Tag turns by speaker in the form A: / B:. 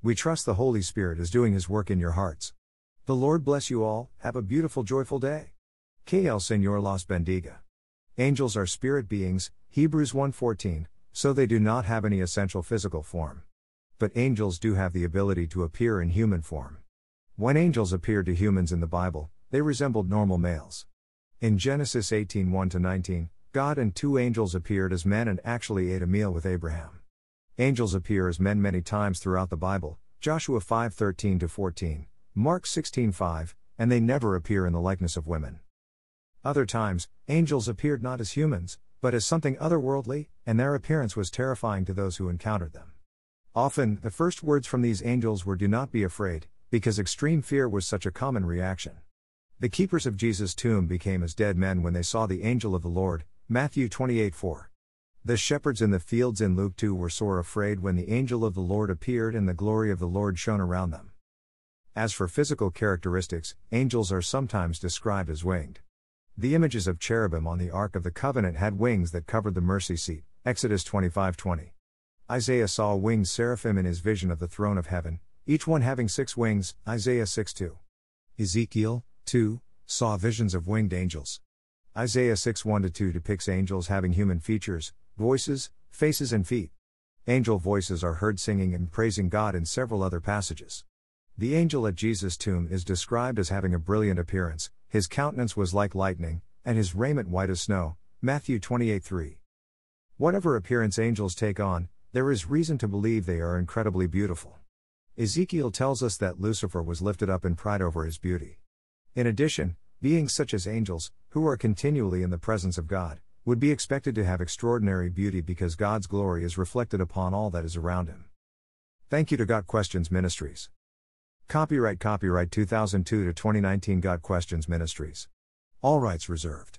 A: We trust the Holy Spirit is doing His work in your hearts. The Lord bless you all, have a beautiful, joyful day. KL Señor los bendiga. Angels are spirit beings, Hebrews 1:14, so they do not have any essential physical form. But angels do have the ability to appear in human form. When angels appeared to humans in the Bible, they resembled normal males. In Genesis 18:1 19, God and two angels appeared as men and actually ate a meal with Abraham. Angels appear as men many times throughout the Bible, Joshua 5:13 to 14, Mark 16:5, and they never appear in the likeness of women. Other times, angels appeared not as humans, but as something otherworldly, and their appearance was terrifying to those who encountered them. Often, the first words from these angels were Do not be afraid, because extreme fear was such a common reaction. The keepers of Jesus' tomb became as dead men when they saw the angel of the Lord, Matthew 28 4. The shepherds in the fields in Luke 2 were sore afraid when the angel of the Lord appeared and the glory of the Lord shone around them. As for physical characteristics, angels are sometimes described as winged. The images of cherubim on the Ark of the Covenant had wings that covered the mercy seat, Exodus 25:20. Isaiah saw winged seraphim in his vision of the throne of heaven, each one having six wings, Isaiah 6:2. Ezekiel, 2, saw visions of winged angels. Isaiah 6 1 2 depicts angels having human features, voices, faces, and feet. Angel voices are heard singing and praising God in several other passages. The angel at Jesus' tomb is described as having a brilliant appearance, his countenance was like lightning, and his raiment white as snow. Matthew 28 3. Whatever appearance angels take on, there is reason to believe they are incredibly beautiful. Ezekiel tells us that Lucifer was lifted up in pride over his beauty. In addition, beings such as angels, who are continually in the presence of God, would be expected to have extraordinary beauty because God's glory is reflected upon all that is around him. Thank you to Got Questions Ministries. Copyright Copyright 2002 to 2019 Got Questions Ministries. All rights reserved.